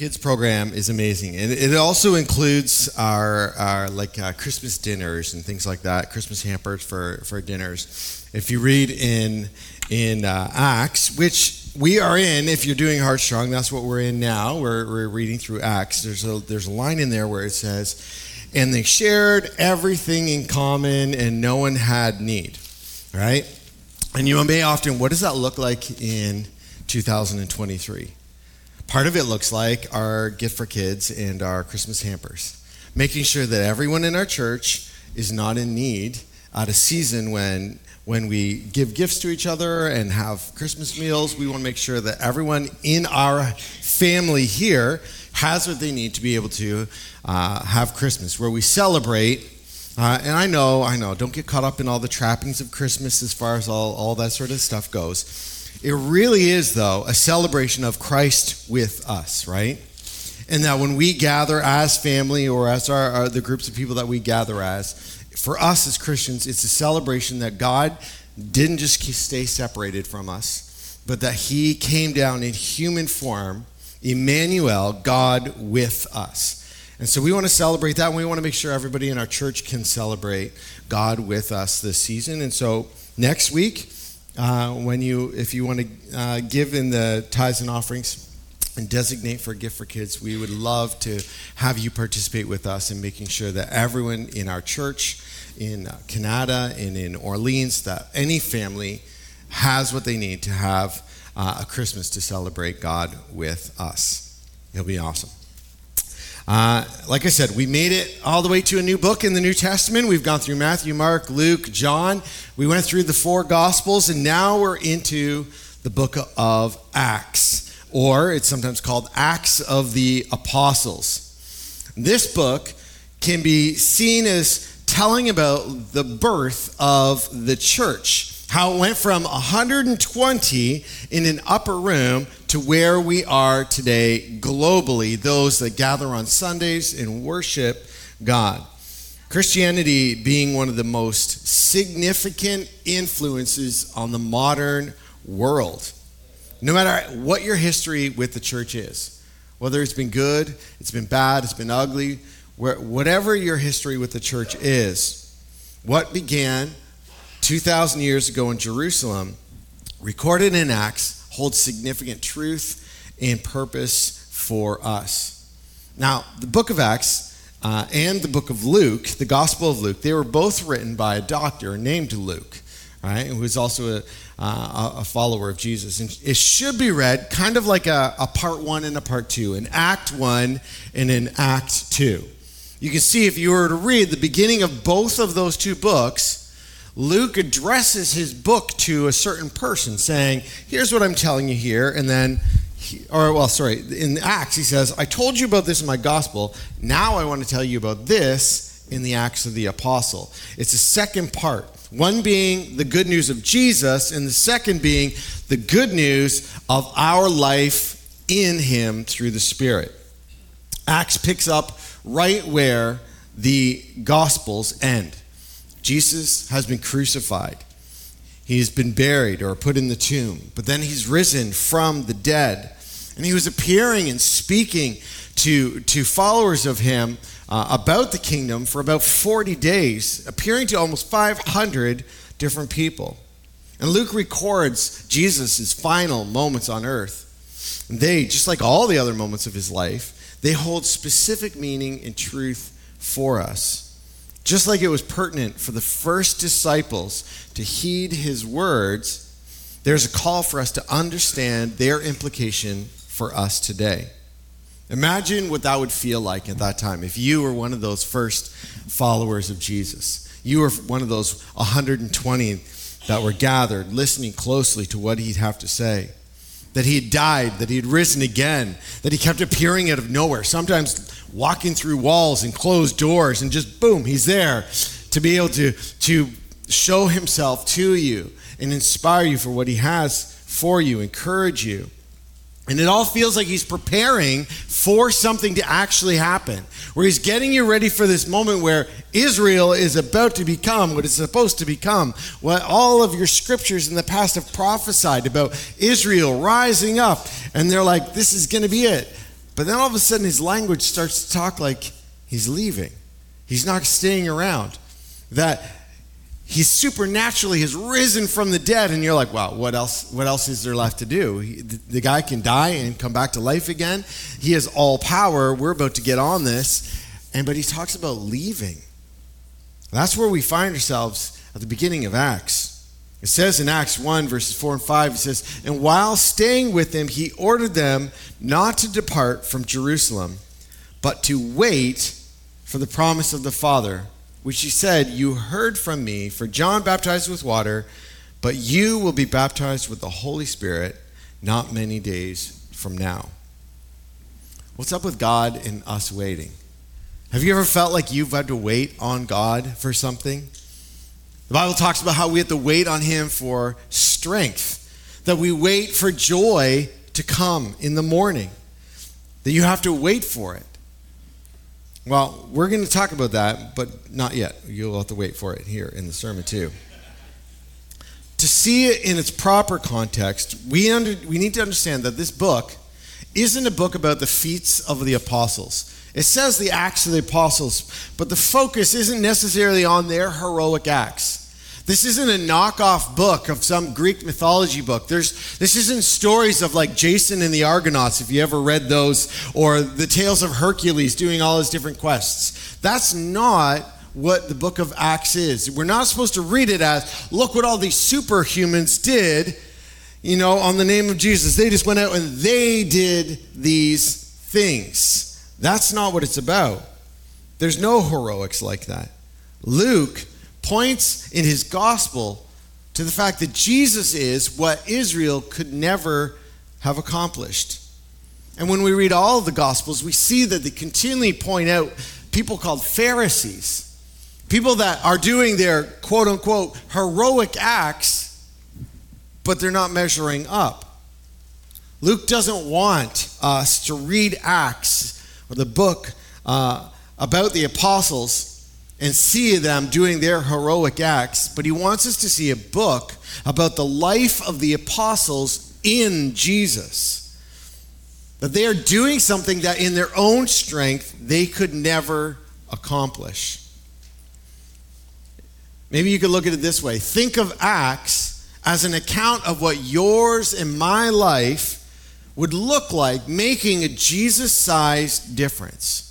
Kids program is amazing, and it also includes our, our like uh, Christmas dinners and things like that, Christmas hampers for, for dinners. If you read in in uh, Acts, which we are in, if you're doing Heartstrong, that's what we're in now. We're, we're reading through Acts. There's a there's a line in there where it says, "And they shared everything in common, and no one had need." Right? And you may often, what does that look like in 2023? Part of it looks like our gift for kids and our Christmas hampers, making sure that everyone in our church is not in need at a season when when we give gifts to each other and have Christmas meals, we want to make sure that everyone in our family here has what they need to be able to uh, have Christmas, where we celebrate. Uh, and I know, I know, don't get caught up in all the trappings of Christmas as far as all, all that sort of stuff goes. It really is, though, a celebration of Christ with us, right? And that when we gather as family or as our, our, the groups of people that we gather as, for us as Christians, it's a celebration that God didn't just stay separated from us, but that He came down in human form, Emmanuel, God with us. And so we want to celebrate that, and we want to make sure everybody in our church can celebrate God with us this season. And so next week, uh, when you, if you want to uh, give in the tithes and offerings and designate for a gift for kids, we would love to have you participate with us in making sure that everyone in our church, in uh, Kanata, and in Orleans, that any family has what they need to have uh, a Christmas to celebrate God with us. It'll be awesome. Uh, like I said, we made it all the way to a new book in the New Testament. We've gone through Matthew, Mark, Luke, John. We went through the four Gospels, and now we're into the book of Acts, or it's sometimes called Acts of the Apostles. This book can be seen as telling about the birth of the church how it went from 120 in an upper room to where we are today globally, those that gather on Sundays and worship God. Christianity being one of the most significant influences on the modern world. No matter what your history with the church is, whether it's been good, it's been bad, it's been ugly, whatever your history with the church is, what began 2,000 years ago in Jerusalem, recorded in Acts, holds significant truth and purpose for us. Now, the book of Acts uh, and the book of Luke, the Gospel of Luke, they were both written by a doctor named Luke, right, who was also a, uh, a follower of Jesus. And it should be read kind of like a, a part one and a part two, an act one and an act two. You can see if you were to read the beginning of both of those two books, Luke addresses his book to a certain person, saying, Here's what I'm telling you here. And then, he, or, well, sorry, in Acts, he says, I told you about this in my gospel. Now I want to tell you about this in the Acts of the Apostle. It's a second part. One being the good news of Jesus, and the second being the good news of our life in him through the Spirit. Acts picks up right where the Gospels end. Jesus has been crucified. He's been buried or put in the tomb, but then he's risen from the dead. And he was appearing and speaking to, to followers of him uh, about the kingdom for about 40 days, appearing to almost 500 different people. And Luke records Jesus' final moments on earth. And They, just like all the other moments of his life, they hold specific meaning and truth for us. Just like it was pertinent for the first disciples to heed his words, there's a call for us to understand their implication for us today. Imagine what that would feel like at that time if you were one of those first followers of Jesus. You were one of those 120 that were gathered, listening closely to what he'd have to say. That he had died, that he had risen again, that he kept appearing out of nowhere. Sometimes walking through walls and closed doors and just boom, he's there to be able to, to show himself to you and inspire you for what he has for you, encourage you. And it all feels like he's preparing for something to actually happen, where he's getting you ready for this moment where Israel is about to become what it's supposed to become. What all of your scriptures in the past have prophesied about Israel rising up. And they're like, this is going to be it. But then all of a sudden, his language starts to talk like he's leaving. He's not staying around. That he supernaturally has risen from the dead, and you're like, wow, what else? What else is there left to do? He, the, the guy can die and come back to life again. He has all power. We're about to get on this, and but he talks about leaving. That's where we find ourselves at the beginning of Acts. It says in Acts 1, verses 4 and 5, it says, And while staying with them, he ordered them not to depart from Jerusalem, but to wait for the promise of the Father, which he said, You heard from me, for John baptized with water, but you will be baptized with the Holy Spirit not many days from now. What's up with God and us waiting? Have you ever felt like you've had to wait on God for something? The Bible talks about how we have to wait on Him for strength, that we wait for joy to come in the morning, that you have to wait for it. Well, we're going to talk about that, but not yet. You'll have to wait for it here in the sermon, too. To see it in its proper context, we, under, we need to understand that this book isn't a book about the feats of the apostles. It says the Acts of the Apostles, but the focus isn't necessarily on their heroic acts. This isn't a knockoff book of some Greek mythology book. There's, this isn't stories of like Jason and the Argonauts, if you ever read those, or the tales of Hercules doing all his different quests. That's not what the book of Acts is. We're not supposed to read it as, look what all these superhumans did, you know, on the name of Jesus. They just went out and they did these things. That's not what it's about. There's no heroics like that. Luke points in his gospel to the fact that Jesus is what Israel could never have accomplished. And when we read all of the gospels, we see that they continually point out people called Pharisees, people that are doing their quote unquote heroic acts, but they're not measuring up. Luke doesn't want us to read Acts or the book uh, about the apostles and see them doing their heroic acts, but he wants us to see a book about the life of the apostles in Jesus. That they are doing something that in their own strength they could never accomplish. Maybe you could look at it this way think of Acts as an account of what yours and my life would look like making a Jesus sized difference.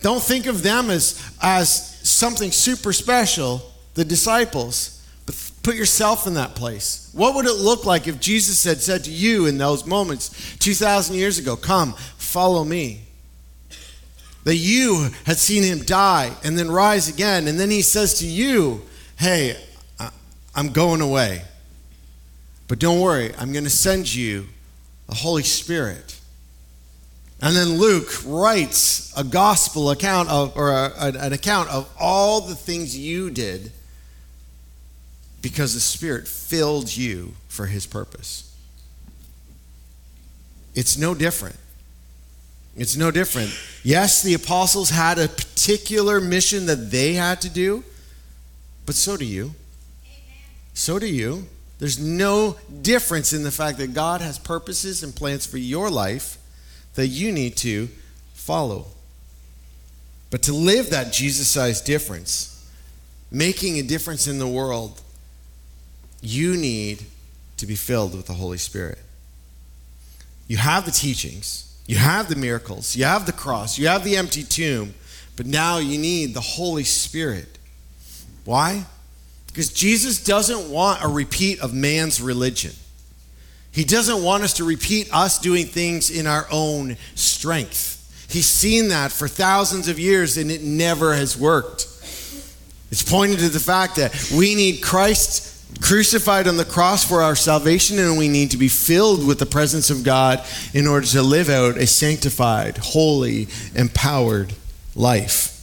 Don't think of them as, as something super special, the disciples, but put yourself in that place. What would it look like if Jesus had said to you in those moments 2,000 years ago, Come, follow me? That you had seen him die and then rise again, and then he says to you, Hey, I'm going away. But don't worry, I'm going to send you the Holy Spirit. And then Luke writes a gospel account of, or a, an account of all the things you did because the Spirit filled you for His purpose. It's no different. It's no different. Yes, the apostles had a particular mission that they had to do, but so do you. So do you. There's no difference in the fact that God has purposes and plans for your life that you need to follow. But to live that Jesus sized difference, making a difference in the world, you need to be filled with the Holy Spirit. You have the teachings, you have the miracles, you have the cross, you have the empty tomb, but now you need the Holy Spirit. Why? Because Jesus doesn't want a repeat of man's religion. He doesn't want us to repeat us doing things in our own strength. He's seen that for thousands of years and it never has worked. It's pointing to the fact that we need Christ crucified on the cross for our salvation and we need to be filled with the presence of God in order to live out a sanctified, holy, empowered life.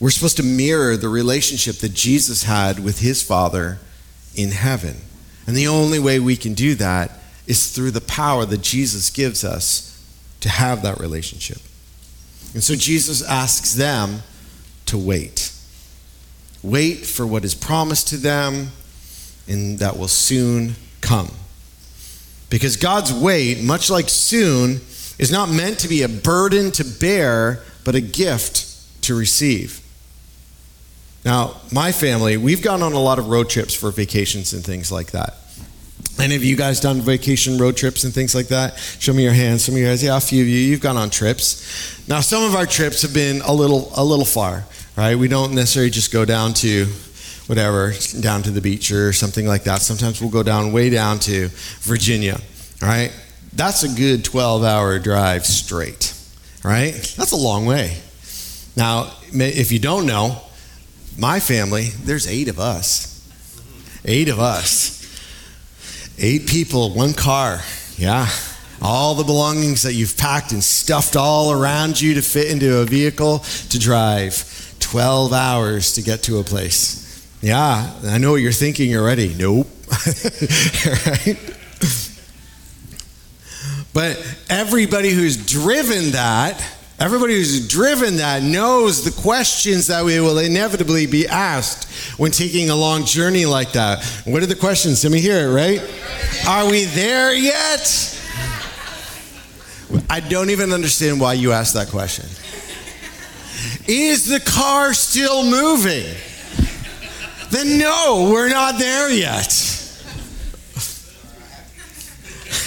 We're supposed to mirror the relationship that Jesus had with his Father in heaven. And the only way we can do that is through the power that Jesus gives us to have that relationship. And so Jesus asks them to wait. Wait for what is promised to them and that will soon come. Because God's wait, much like soon, is not meant to be a burden to bear, but a gift to receive. Now, my family, we've gone on a lot of road trips for vacations and things like that. Any of you guys done vacation road trips and things like that? Show me your hands. Some of you guys, yeah, a few of you, you've gone on trips. Now, some of our trips have been a little, a little far, right? We don't necessarily just go down to whatever, down to the beach or something like that. Sometimes we'll go down way down to Virginia, right? That's a good 12 hour drive straight, right? That's a long way. Now, if you don't know, my family, there's eight of us. Eight of us. Eight people, one car. Yeah. All the belongings that you've packed and stuffed all around you to fit into a vehicle to drive. 12 hours to get to a place. Yeah, I know what you're thinking already. Nope. right? But everybody who's driven that, everybody who's driven that knows the questions that we will inevitably be asked when taking a long journey like that. What are the questions? Let me hear it, right? Are we there yet? I don't even understand why you asked that question. Is the car still moving? Then no, we're not there yet.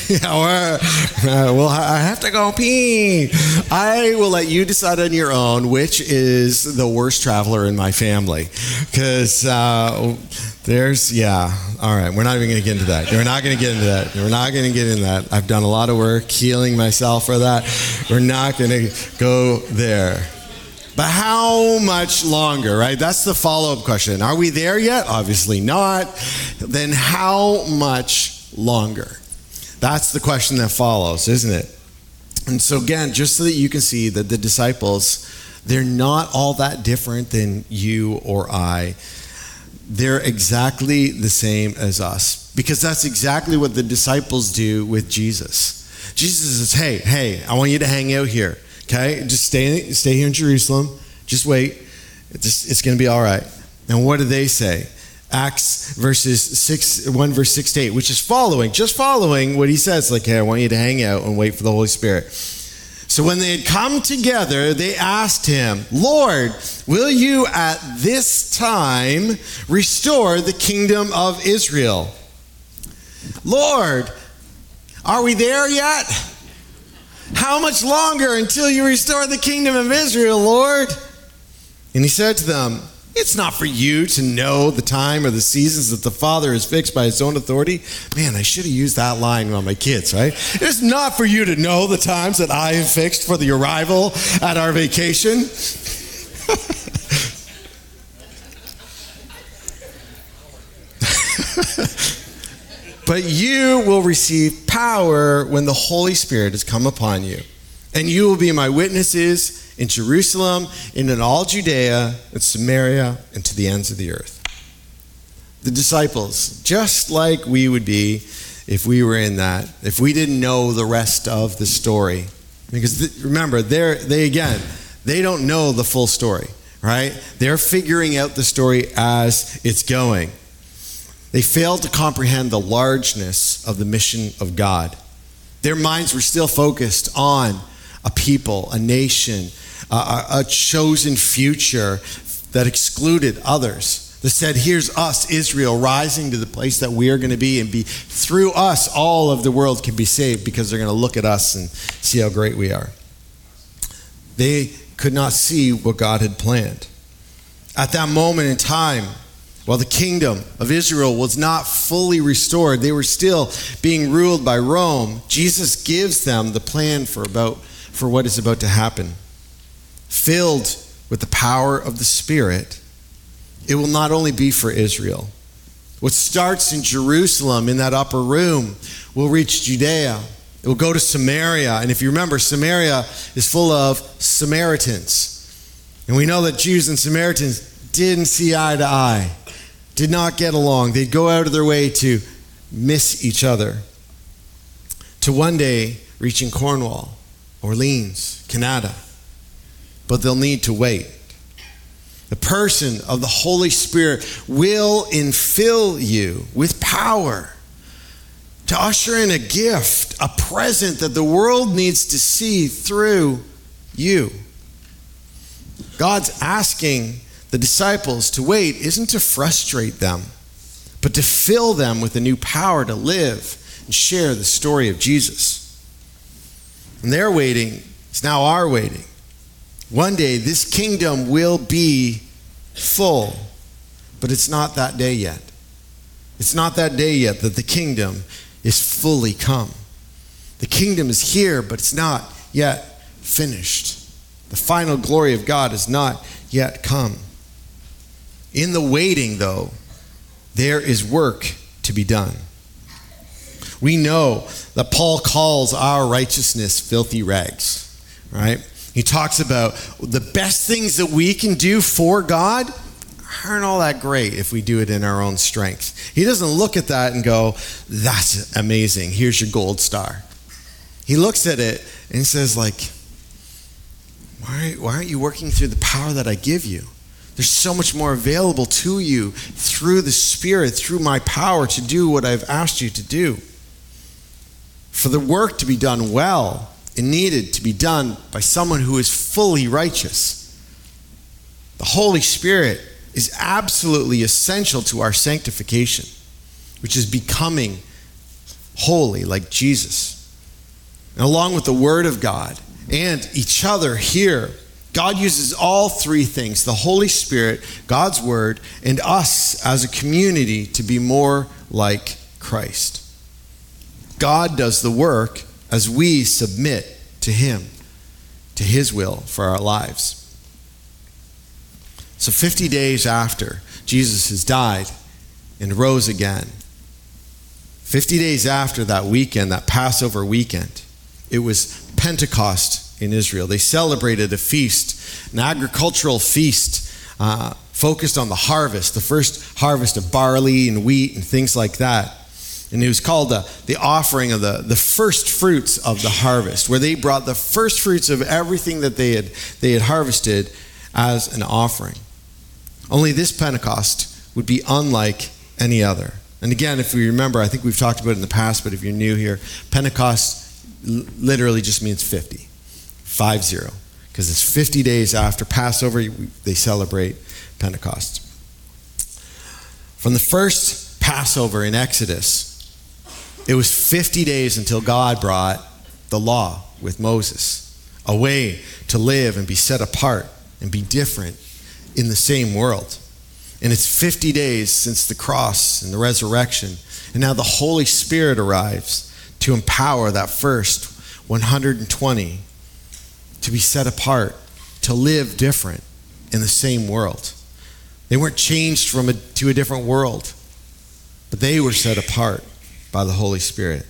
yeah, uh, well, I have to go pee. I will let you decide on your own which is the worst traveler in my family. Because uh, there's, yeah, all right, we're not even going to get into that. We're not going to get into that. We're not going to get into that. I've done a lot of work healing myself for that. We're not going to go there. But how much longer, right? That's the follow up question. Are we there yet? Obviously not. Then how much longer? That's the question that follows, isn't it? And so, again, just so that you can see that the disciples, they're not all that different than you or I. They're exactly the same as us because that's exactly what the disciples do with Jesus. Jesus says, Hey, hey, I want you to hang out here. Okay? Just stay, stay here in Jerusalem. Just wait. It's, it's going to be all right. And what do they say? Acts verses 6, 1 verse 6 to 8, which is following, just following what he says, like, hey, I want you to hang out and wait for the Holy Spirit. So when they had come together, they asked him, Lord, will you at this time restore the kingdom of Israel? Lord, are we there yet? How much longer until you restore the kingdom of Israel, Lord? And he said to them, it's not for you to know the time or the seasons that the Father has fixed by his own authority. Man, I should have used that line on my kids, right? It's not for you to know the times that I have fixed for the arrival at our vacation. but you will receive power when the Holy Spirit has come upon you, and you will be my witnesses in Jerusalem, and in all Judea, and Samaria, and to the ends of the earth. The disciples, just like we would be if we were in that, if we didn't know the rest of the story. Because th- remember, they're, they again, they don't know the full story, right? They're figuring out the story as it's going. They failed to comprehend the largeness of the mission of God. Their minds were still focused on a people, a nation, a, a chosen future that excluded others that said, Here's us, Israel, rising to the place that we are going to be, and be through us, all of the world can be saved because they're going to look at us and see how great we are. They could not see what God had planned. At that moment in time, while the kingdom of Israel was not fully restored, they were still being ruled by Rome. Jesus gives them the plan for about for what is about to happen filled with the power of the Spirit, it will not only be for Israel. What starts in Jerusalem in that upper room will reach Judea. It will go to Samaria. And if you remember, Samaria is full of Samaritans. And we know that Jews and Samaritans didn't see eye to eye, did not get along. They'd go out of their way to miss each other. To one day reaching Cornwall, Orleans, Kanata but they'll need to wait. The person of the Holy Spirit will infill you with power to usher in a gift, a present that the world needs to see through you. God's asking the disciples to wait isn't to frustrate them, but to fill them with a new power to live and share the story of Jesus. And their waiting is now our waiting. One day, this kingdom will be full, but it's not that day yet. It's not that day yet that the kingdom is fully come. The kingdom is here, but it's not yet finished. The final glory of God has not yet come. In the waiting, though, there is work to be done. We know that Paul calls our righteousness filthy rags, right? He talks about the best things that we can do for God aren't all that great if we do it in our own strength. He doesn't look at that and go, that's amazing. Here's your gold star. He looks at it and says, like, why, why aren't you working through the power that I give you? There's so much more available to you through the Spirit, through my power to do what I've asked you to do. For the work to be done well, it needed to be done by someone who is fully righteous. The Holy Spirit is absolutely essential to our sanctification, which is becoming holy like Jesus. And along with the Word of God and each other here, God uses all three things the Holy Spirit, God's Word, and us as a community to be more like Christ. God does the work as we submit to Him, to His will for our lives. So, 50 days after Jesus has died and rose again, 50 days after that weekend, that Passover weekend, it was Pentecost in Israel. They celebrated a feast, an agricultural feast uh, focused on the harvest, the first harvest of barley and wheat and things like that. And it was called the, the offering of the, the first fruits of the harvest, where they brought the first fruits of everything that they had, they had harvested as an offering. Only this Pentecost would be unlike any other. And again, if we remember, I think we've talked about it in the past, but if you're new here, Pentecost literally just means 50, 5 0, because it's 50 days after Passover, they celebrate Pentecost. From the first Passover in Exodus, it was 50 days until God brought the law with Moses, a way to live and be set apart and be different in the same world. And it's 50 days since the cross and the resurrection. And now the Holy Spirit arrives to empower that first 120 to be set apart, to live different in the same world. They weren't changed from a, to a different world, but they were set apart by the Holy Spirit.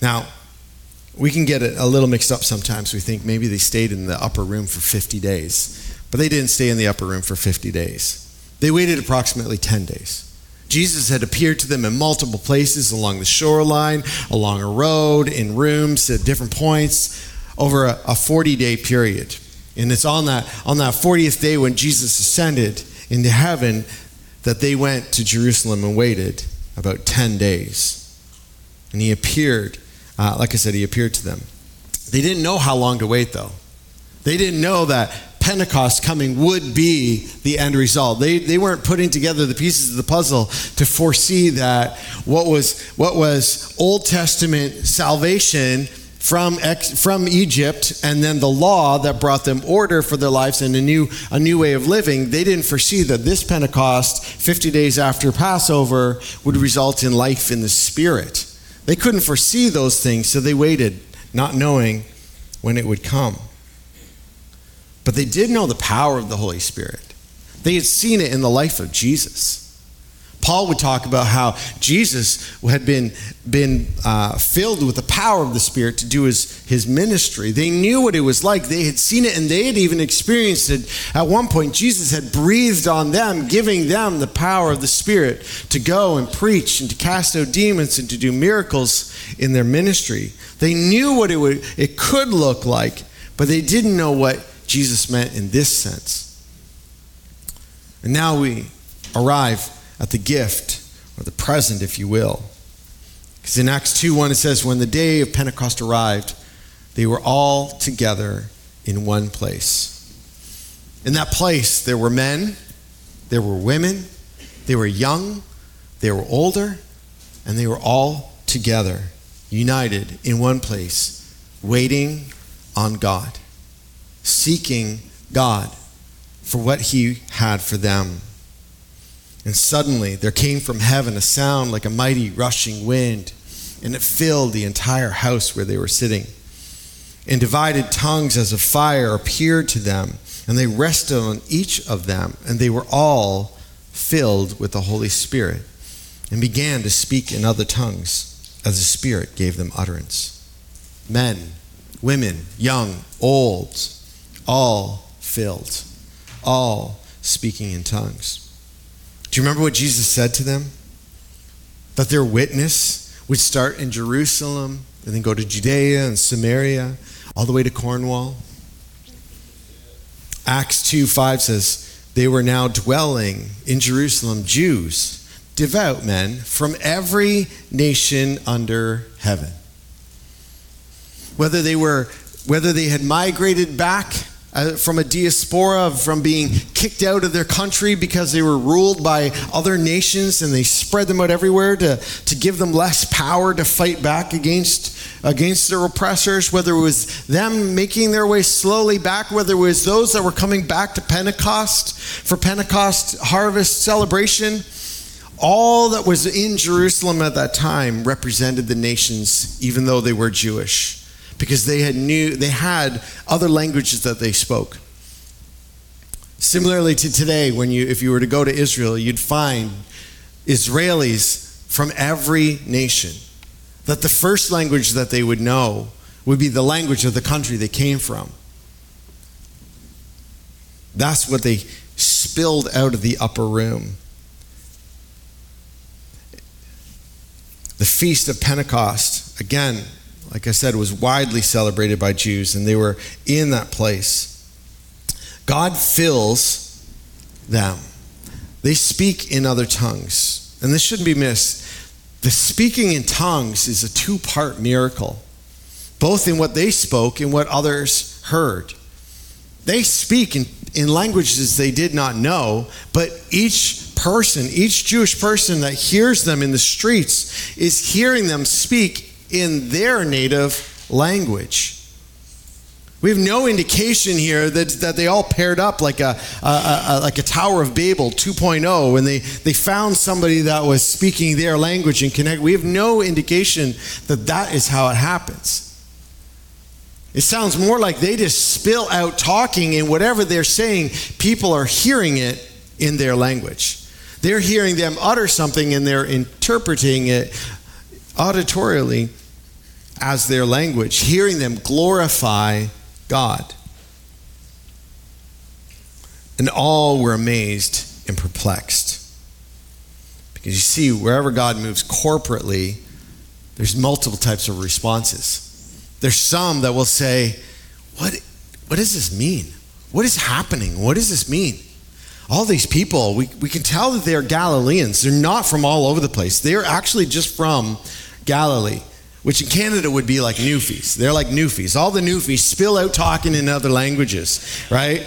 Now, we can get a little mixed up sometimes. We think maybe they stayed in the upper room for 50 days, but they didn't stay in the upper room for 50 days. They waited approximately 10 days. Jesus had appeared to them in multiple places along the shoreline, along a road, in rooms at different points over a 40 day period. And it's on that, on that 40th day when Jesus ascended into heaven that they went to Jerusalem and waited about 10 days. And he appeared, uh, like I said, he appeared to them. They didn't know how long to wait, though. They didn't know that Pentecost coming would be the end result. They, they weren't putting together the pieces of the puzzle to foresee that what was, what was Old Testament salvation from, ex, from Egypt and then the law that brought them order for their lives and a new, a new way of living, they didn't foresee that this Pentecost, 50 days after Passover, would result in life in the Spirit. They couldn't foresee those things, so they waited, not knowing when it would come. But they did know the power of the Holy Spirit. They had seen it in the life of Jesus. Paul would talk about how Jesus had been, been uh, filled with the power of the Spirit to do his, his ministry. They knew what it was like. They had seen it and they had even experienced it. At one point, Jesus had breathed on them, giving them the power of the Spirit to go and preach and to cast out demons and to do miracles in their ministry. They knew what it, would, it could look like, but they didn't know what Jesus meant in this sense. And now we arrive at the gift, or the present, if you will. Because in Acts 2 1, it says, When the day of Pentecost arrived, they were all together in one place. In that place, there were men, there were women, they were young, they were older, and they were all together, united in one place, waiting on God, seeking God for what He had for them. And suddenly there came from heaven a sound like a mighty rushing wind, and it filled the entire house where they were sitting. And divided tongues as of fire appeared to them, and they rested on each of them, and they were all filled with the Holy Spirit, and began to speak in other tongues as the Spirit gave them utterance. Men, women, young, old, all filled, all speaking in tongues. Do you remember what Jesus said to them? That their witness would start in Jerusalem and then go to Judea and Samaria, all the way to Cornwall. Acts 2 5 says, They were now dwelling in Jerusalem, Jews, devout men from every nation under heaven. Whether they were whether they had migrated back uh, from a diaspora, from being kicked out of their country because they were ruled by other nations and they spread them out everywhere to, to give them less power to fight back against, against their oppressors, whether it was them making their way slowly back, whether it was those that were coming back to Pentecost for Pentecost harvest celebration. All that was in Jerusalem at that time represented the nations, even though they were Jewish because they had knew they had other languages that they spoke. Similarly to today, when you if you were to go to Israel, you'd find Israelis from every nation. That the first language that they would know would be the language of the country they came from. That's what they spilled out of the upper room. The Feast of Pentecost, again, like I said, was widely celebrated by Jews, and they were in that place. God fills them. They speak in other tongues. And this shouldn't be missed. The speaking in tongues is a two part miracle, both in what they spoke and what others heard. They speak in, in languages they did not know, but each person, each Jewish person that hears them in the streets, is hearing them speak in their native language. We have no indication here that, that they all paired up like a, a, a, like a Tower of Babel 2.0 and they, they found somebody that was speaking their language and connect. We have no indication that that is how it happens. It sounds more like they just spill out talking and whatever they're saying, people are hearing it in their language. They're hearing them utter something and they're interpreting it auditorially as their language, hearing them glorify God. And all were amazed and perplexed. Because you see, wherever God moves corporately, there's multiple types of responses. There's some that will say, What, what does this mean? What is happening? What does this mean? All these people, we, we can tell that they're Galileans. They're not from all over the place. They're actually just from Galilee which in Canada would be like Newfies. They're like Newfies. All the Newfies spill out talking in other languages, right?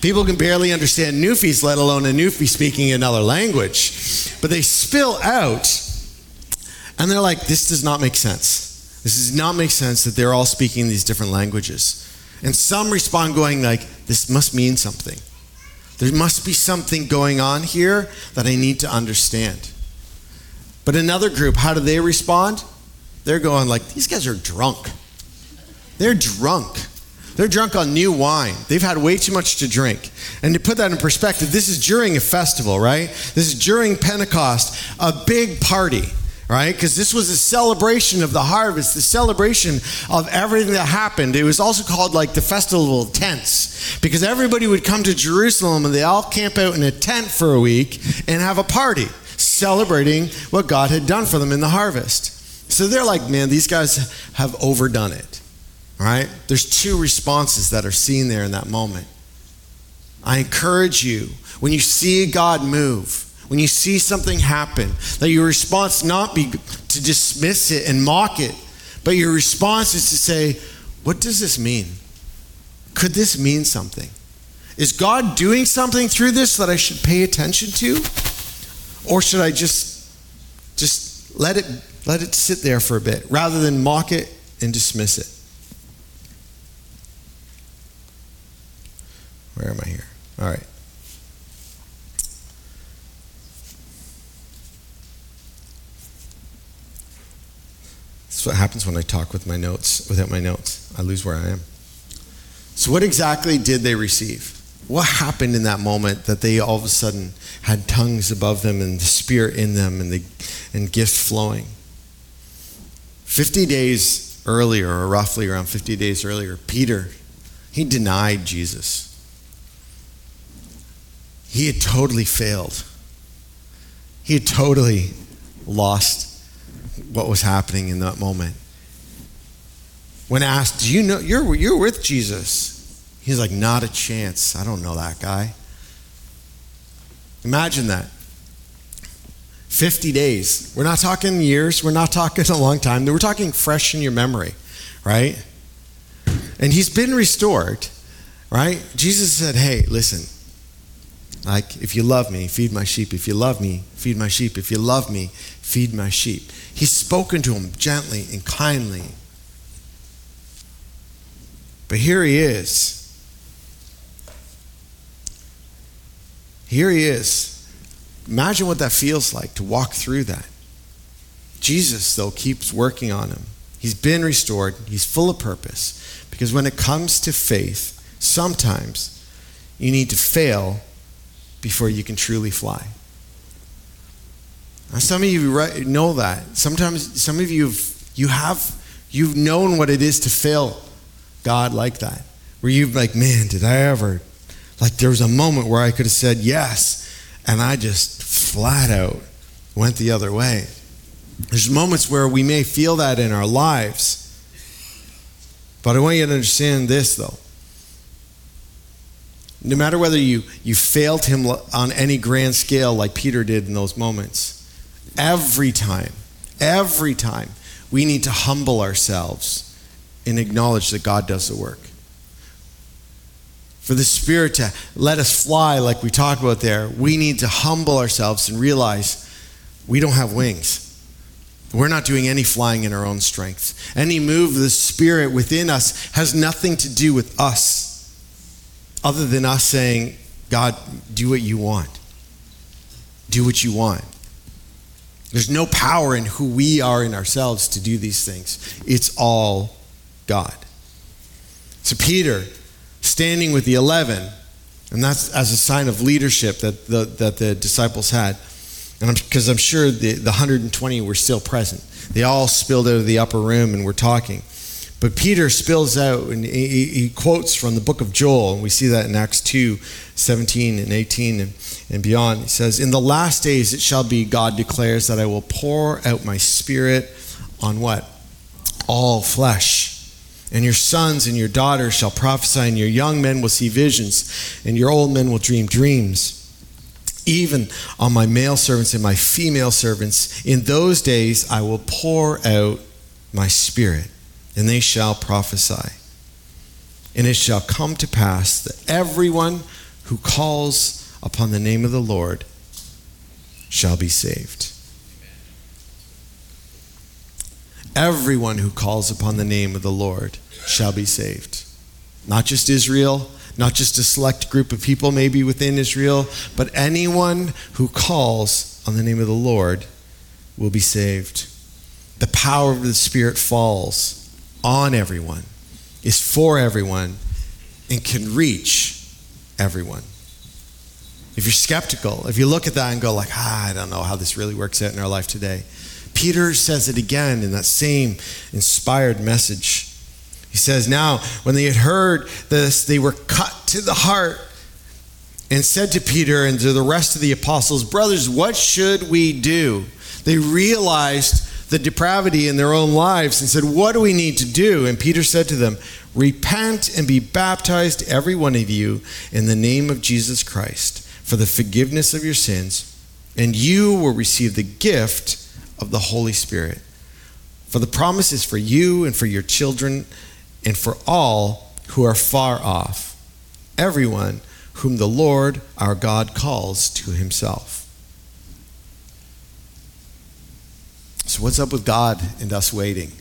People can barely understand Newfies, let alone a Newfie speaking another language. But they spill out, and they're like, this does not make sense. This does not make sense that they're all speaking these different languages. And some respond going like, this must mean something. There must be something going on here that I need to understand. But another group, how do they respond? They're going like, these guys are drunk. They're drunk. They're drunk on new wine. They've had way too much to drink. And to put that in perspective, this is during a festival, right? This is during Pentecost, a big party, right? Because this was a celebration of the harvest, the celebration of everything that happened. It was also called like the Festival of Tents, because everybody would come to Jerusalem and they all camp out in a tent for a week and have a party celebrating what God had done for them in the harvest. So they're like, man, these guys have overdone it. Right? There's two responses that are seen there in that moment. I encourage you, when you see God move, when you see something happen, that your response not be to dismiss it and mock it, but your response is to say, What does this mean? Could this mean something? Is God doing something through this that I should pay attention to? Or should I just just let it let it sit there for a bit rather than mock it and dismiss it? Where am I here? All right. That's what happens when I talk with my notes without my notes. I lose where I am. So what exactly did they receive? What happened in that moment that they all of a sudden had tongues above them and the spirit in them and the and gifts flowing? 50 days earlier, or roughly around 50 days earlier, Peter, he denied Jesus. He had totally failed. He had totally lost what was happening in that moment. When asked, Do you know you're you're with Jesus? He's like, Not a chance. I don't know that guy. Imagine that. 50 days. We're not talking years, we're not talking a long time. We're talking fresh in your memory, right? And he's been restored, right? Jesus said, Hey, listen, like, if you love me, feed my sheep. If you love me, feed my sheep. If you love me, feed my sheep. He's spoken to him gently and kindly. But here he is. Here he is. Imagine what that feels like to walk through that. Jesus, though, keeps working on him. He's been restored, he's full of purpose. Because when it comes to faith, sometimes you need to fail before you can truly fly. Now, some of you know that. Sometimes, some of you you have you've known what it is to fail God like that, where you've like, man, did I ever? Like there was a moment where I could have said yes, and I just flat out went the other way. There's moments where we may feel that in our lives. But I want you to understand this, though. No matter whether you, you failed him on any grand scale like Peter did in those moments, every time, every time, we need to humble ourselves and acknowledge that God does the work. For the Spirit to let us fly, like we talked about there, we need to humble ourselves and realize we don't have wings. We're not doing any flying in our own strength. Any move of the Spirit within us has nothing to do with us other than us saying, God, do what you want. Do what you want. There's no power in who we are in ourselves to do these things. It's all God. So, Peter, standing with the 11, and that's as a sign of leadership that the, that the disciples had, and because I'm, I'm, sure the, the 120 were still present. They all spilled out of the upper room and were talking. But Peter spills out and he, he, quotes from the book of Joel, and we see that in Acts 2 17 and 18 and, and beyond. He says, In the last days it shall be, God declares, that I will pour out my spirit on what? All flesh. And your sons and your daughters shall prophesy, and your young men will see visions, and your old men will dream dreams even on my male servants and my female servants. In those days I will pour out my spirit and they shall prophesy. And it shall come to pass that everyone who calls upon the name of the Lord shall be saved. Everyone who calls upon the name of the Lord shall be saved. Not just Israel, not just a select group of people maybe within Israel, but anyone who calls on the name of the Lord will be saved. The power of the Spirit falls on everyone, is for everyone, and can reach everyone. If you're skeptical, if you look at that and go like, ah, I don't know how this really works out in our life today, Peter says it again in that same inspired message. He says, Now, when they had heard this, they were cut to the heart and said to Peter and to the rest of the apostles, Brothers, what should we do? They realized the depravity in their own lives and said, What do we need to do? And Peter said to them, Repent and be baptized, every one of you, in the name of Jesus Christ, for the forgiveness of your sins, and you will receive the gift of the Holy Spirit. For the promise is for you and for your children and for all who are far off, everyone whom the Lord our God calls to himself. So, what's up with God and us waiting?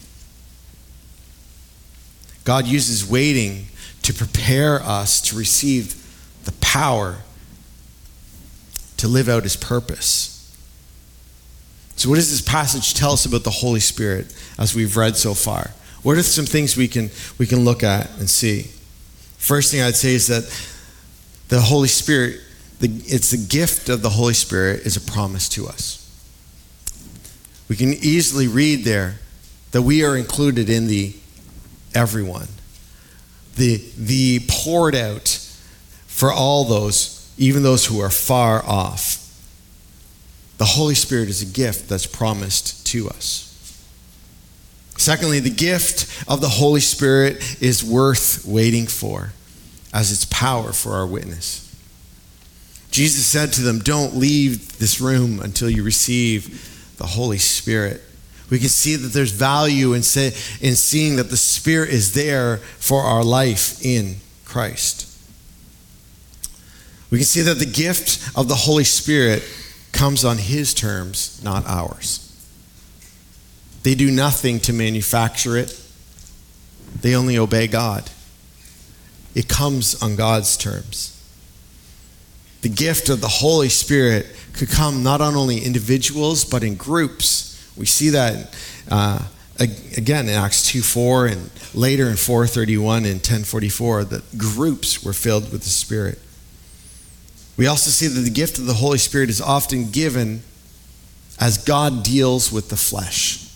God uses waiting to prepare us to receive the power to live out his purpose. So, what does this passage tell us about the Holy Spirit as we've read so far? What are some things we can, we can look at and see? First thing I'd say is that the Holy Spirit, the, it's the gift of the Holy Spirit, is a promise to us. We can easily read there that we are included in the everyone, the, the poured out for all those, even those who are far off. The Holy Spirit is a gift that's promised to us. Secondly, the gift of the Holy Spirit is worth waiting for as its power for our witness. Jesus said to them, Don't leave this room until you receive the Holy Spirit. We can see that there's value in, say, in seeing that the Spirit is there for our life in Christ. We can see that the gift of the Holy Spirit comes on His terms, not ours. They do nothing to manufacture it, they only obey God. It comes on God's terms. The gift of the Holy Spirit could come not on only individuals, but in groups. We see that uh, again in Acts 2 4 and later in 431 and 1044 that groups were filled with the Spirit. We also see that the gift of the Holy Spirit is often given as God deals with the flesh.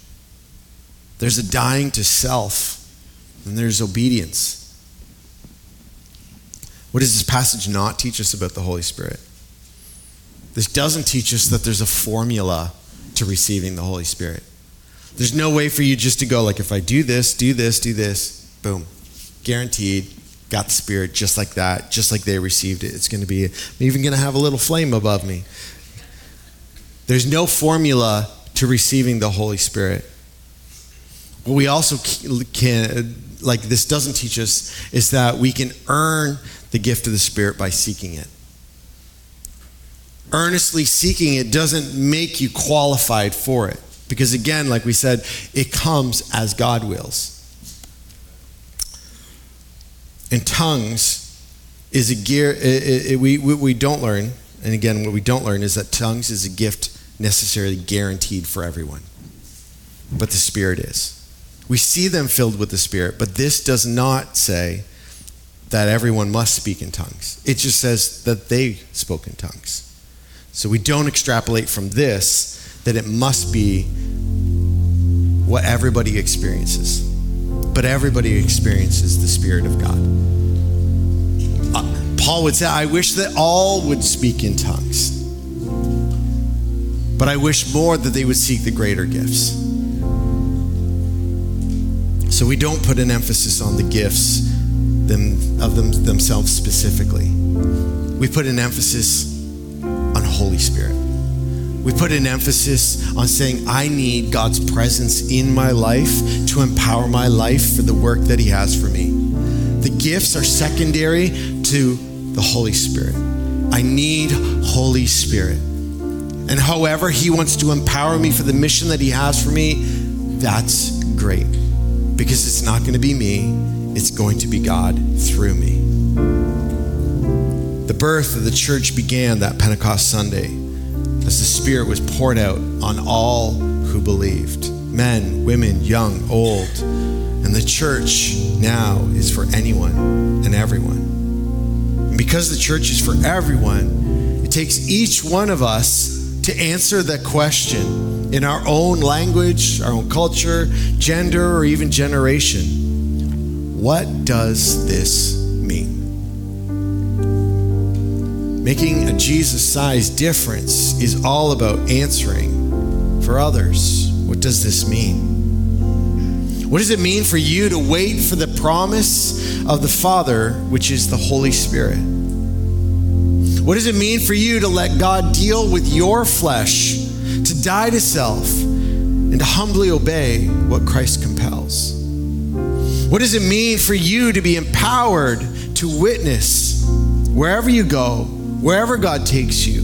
There's a dying to self, and there's obedience. What does this passage not teach us about the Holy Spirit? This doesn't teach us that there's a formula to receiving the Holy Spirit. There's no way for you just to go, like, if I do this, do this, do this, boom, guaranteed, got the Spirit just like that, just like they received it. It's going to be, I'm even going to have a little flame above me. There's no formula to receiving the Holy Spirit. What we also can, like this doesn't teach us, is that we can earn the gift of the Spirit by seeking it. Earnestly seeking it doesn't make you qualified for it. Because again, like we said, it comes as God wills. And tongues is a gear, it, it, we, we don't learn, and again, what we don't learn is that tongues is a gift necessarily guaranteed for everyone. But the Spirit is. We see them filled with the Spirit, but this does not say that everyone must speak in tongues. It just says that they spoke in tongues. So we don't extrapolate from this that it must be what everybody experiences. But everybody experiences the Spirit of God. Uh, Paul would say, I wish that all would speak in tongues. But I wish more that they would seek the greater gifts. So we don't put an emphasis on the gifts them, of them, themselves specifically. We put an emphasis on Holy Spirit. We put an emphasis on saying, I need God's presence in my life to empower my life for the work that He has for me. The gifts are secondary to the Holy Spirit. I need Holy Spirit. And however He wants to empower me for the mission that He has for me, that's great because it's not going to be me, it's going to be God through me. The birth of the church began that Pentecost Sunday as the Spirit was poured out on all who believed men, women, young, old. And the church now is for anyone and everyone. And because the church is for everyone, it takes each one of us to answer that question in our own language, our own culture, gender, or even generation. What does this Making a Jesus sized difference is all about answering for others. What does this mean? What does it mean for you to wait for the promise of the Father, which is the Holy Spirit? What does it mean for you to let God deal with your flesh, to die to self, and to humbly obey what Christ compels? What does it mean for you to be empowered to witness wherever you go, wherever God takes you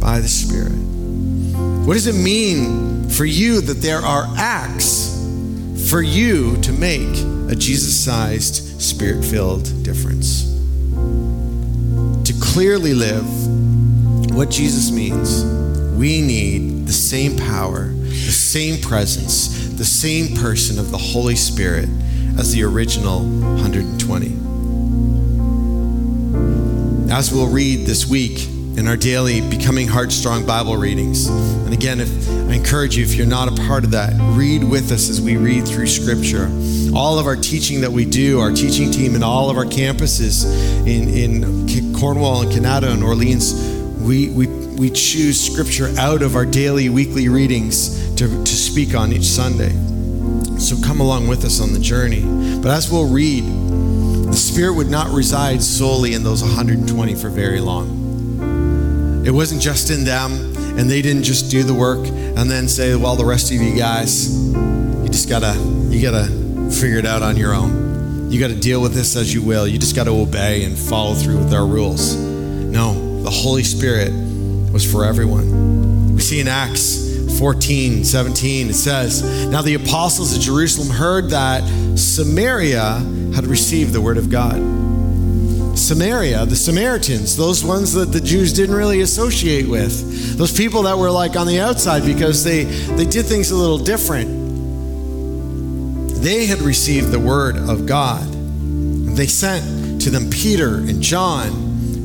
by the Spirit? What does it mean for you that there are acts for you to make a Jesus sized, spirit filled difference? To clearly live what Jesus means, we need the same power, the same presence, the same person of the Holy Spirit as the original 120. As we'll read this week in our daily Becoming Heartstrong Bible readings. And again, if I encourage you, if you're not a part of that, read with us as we read through Scripture. All of our teaching that we do, our teaching team, and all of our campuses in, in Cornwall and Kanata and Orleans, we, we, we choose Scripture out of our daily, weekly readings to, to speak on each Sunday. So come along with us on the journey. But as we'll read, the Spirit would not reside solely in those 120 for very long. It wasn't just in them, and they didn't just do the work and then say, "Well, the rest of you guys, you just gotta, you gotta figure it out on your own. You gotta deal with this as you will. You just gotta obey and follow through with our rules." No, the Holy Spirit was for everyone. We see in Acts 14, 17, it says, Now the apostles at Jerusalem heard that Samaria had received the word of God. Samaria, the Samaritans, those ones that the Jews didn't really associate with, those people that were like on the outside because they, they did things a little different. They had received the word of God. They sent to them Peter and John,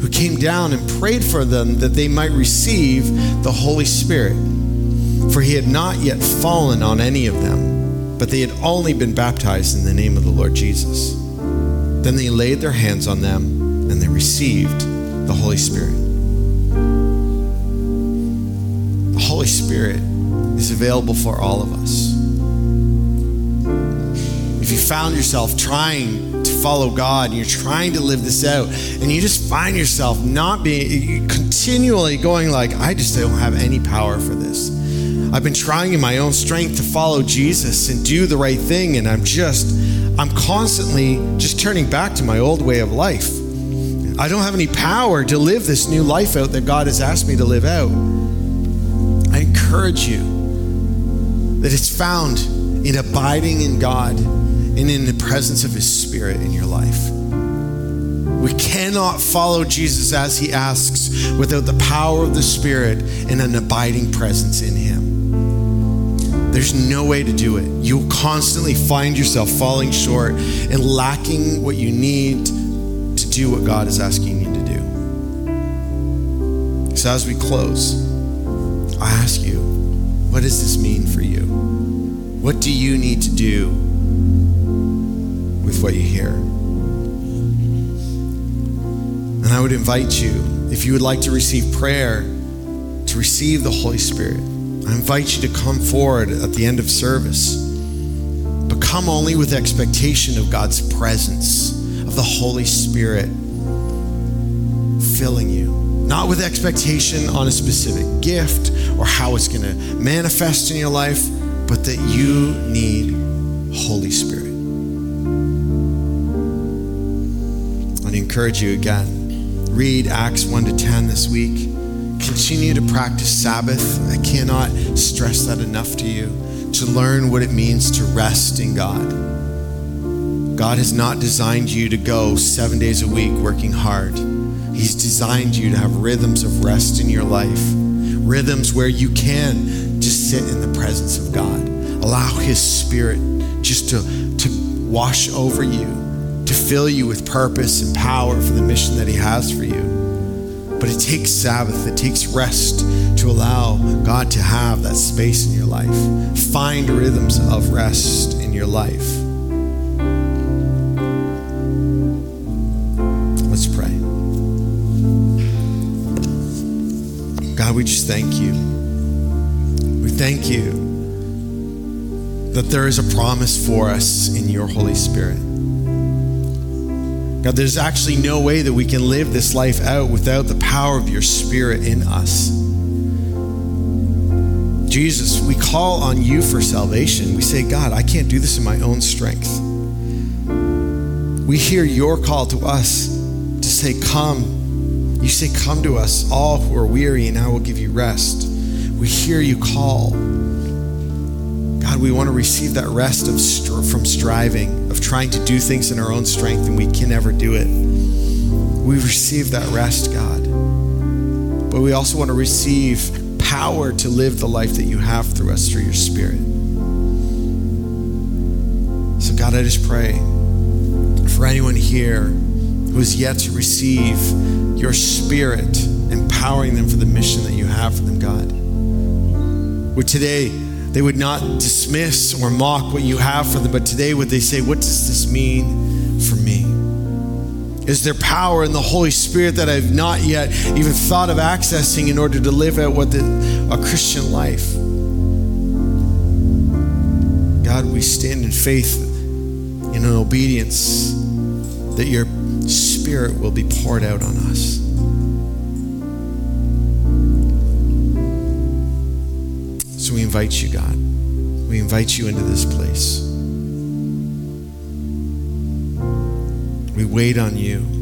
who came down and prayed for them that they might receive the Holy Spirit for he had not yet fallen on any of them, but they had only been baptized in the name of the Lord Jesus. Then they laid their hands on them and they received the Holy Spirit. The Holy Spirit is available for all of us. If you found yourself trying to follow God and you're trying to live this out and you just find yourself not being continually going like I just don't have any power for this I've been trying in my own strength to follow Jesus and do the right thing, and I'm just, I'm constantly just turning back to my old way of life. I don't have any power to live this new life out that God has asked me to live out. I encourage you that it's found in abiding in God and in the presence of His Spirit in your life. We cannot follow Jesus as He asks without the power of the Spirit and an abiding presence in Him. There's no way to do it. You'll constantly find yourself falling short and lacking what you need to do what God is asking you to do. So, as we close, I ask you, what does this mean for you? What do you need to do with what you hear? And I would invite you, if you would like to receive prayer, to receive the Holy Spirit. I invite you to come forward at the end of service, but come only with expectation of God's presence, of the Holy Spirit filling you. Not with expectation on a specific gift or how it's going to manifest in your life, but that you need Holy Spirit. I'd encourage you again, read Acts 1 to 10 this week continue to practice Sabbath. I cannot stress that enough to you. To learn what it means to rest in God. God has not designed you to go seven days a week working hard. He's designed you to have rhythms of rest in your life, rhythms where you can just sit in the presence of God. Allow His Spirit just to, to wash over you, to fill you with purpose and power for the mission that He has for you. But it takes Sabbath, it takes rest to allow God to have that space in your life. Find rhythms of rest in your life. Let's pray. God, we just thank you. We thank you that there is a promise for us in your Holy Spirit. God, there's actually no way that we can live this life out without the power of your Spirit in us. Jesus, we call on you for salvation. We say, God, I can't do this in my own strength. We hear your call to us to say, Come. You say, Come to us, all who are weary, and I will give you rest. We hear you call. God, we want to receive that rest of str- from striving, of trying to do things in our own strength, and we can never do it. We receive that rest, God. But we also want to receive power to live the life that you have through us through your Spirit. So, God, I just pray for anyone here who is yet to receive your Spirit, empowering them for the mission that you have for them, God. Would today they would not dismiss or mock what you have for them, but today would they say, What does this mean for me? Is there power in the Holy Spirit that I've not yet even thought of accessing in order to live out what the, a Christian life? God, we stand in faith in an obedience that your Spirit will be poured out on us. So we invite you, God. We invite you into this place. We wait on you.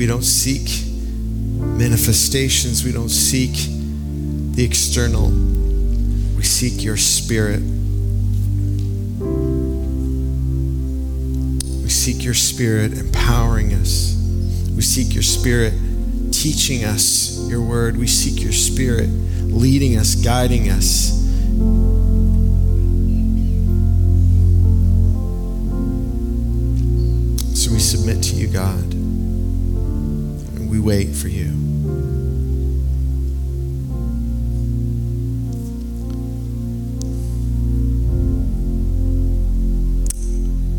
We don't seek manifestations. We don't seek the external. We seek your spirit. We seek your spirit empowering us. We seek your spirit teaching us your word. We seek your spirit leading us, guiding us. So we submit to you, God, we wait for you.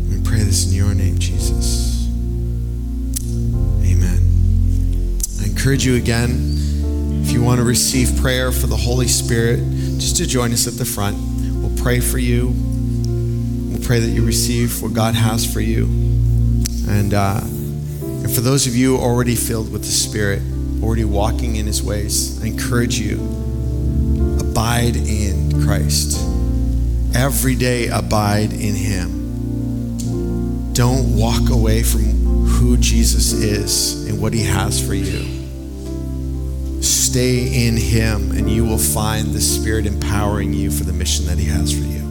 We pray this in your name, Jesus. Amen. I encourage you again, if you want to receive prayer for the Holy Spirit, just to join us at the front. We'll pray for you. We'll pray that you receive what God has for you. And, uh, and for those of you already filled with the Spirit, already walking in His ways, I encourage you abide in Christ. Every day, abide in Him. Don't walk away from who Jesus is and what He has for you. Stay in Him, and you will find the Spirit empowering you for the mission that He has for you.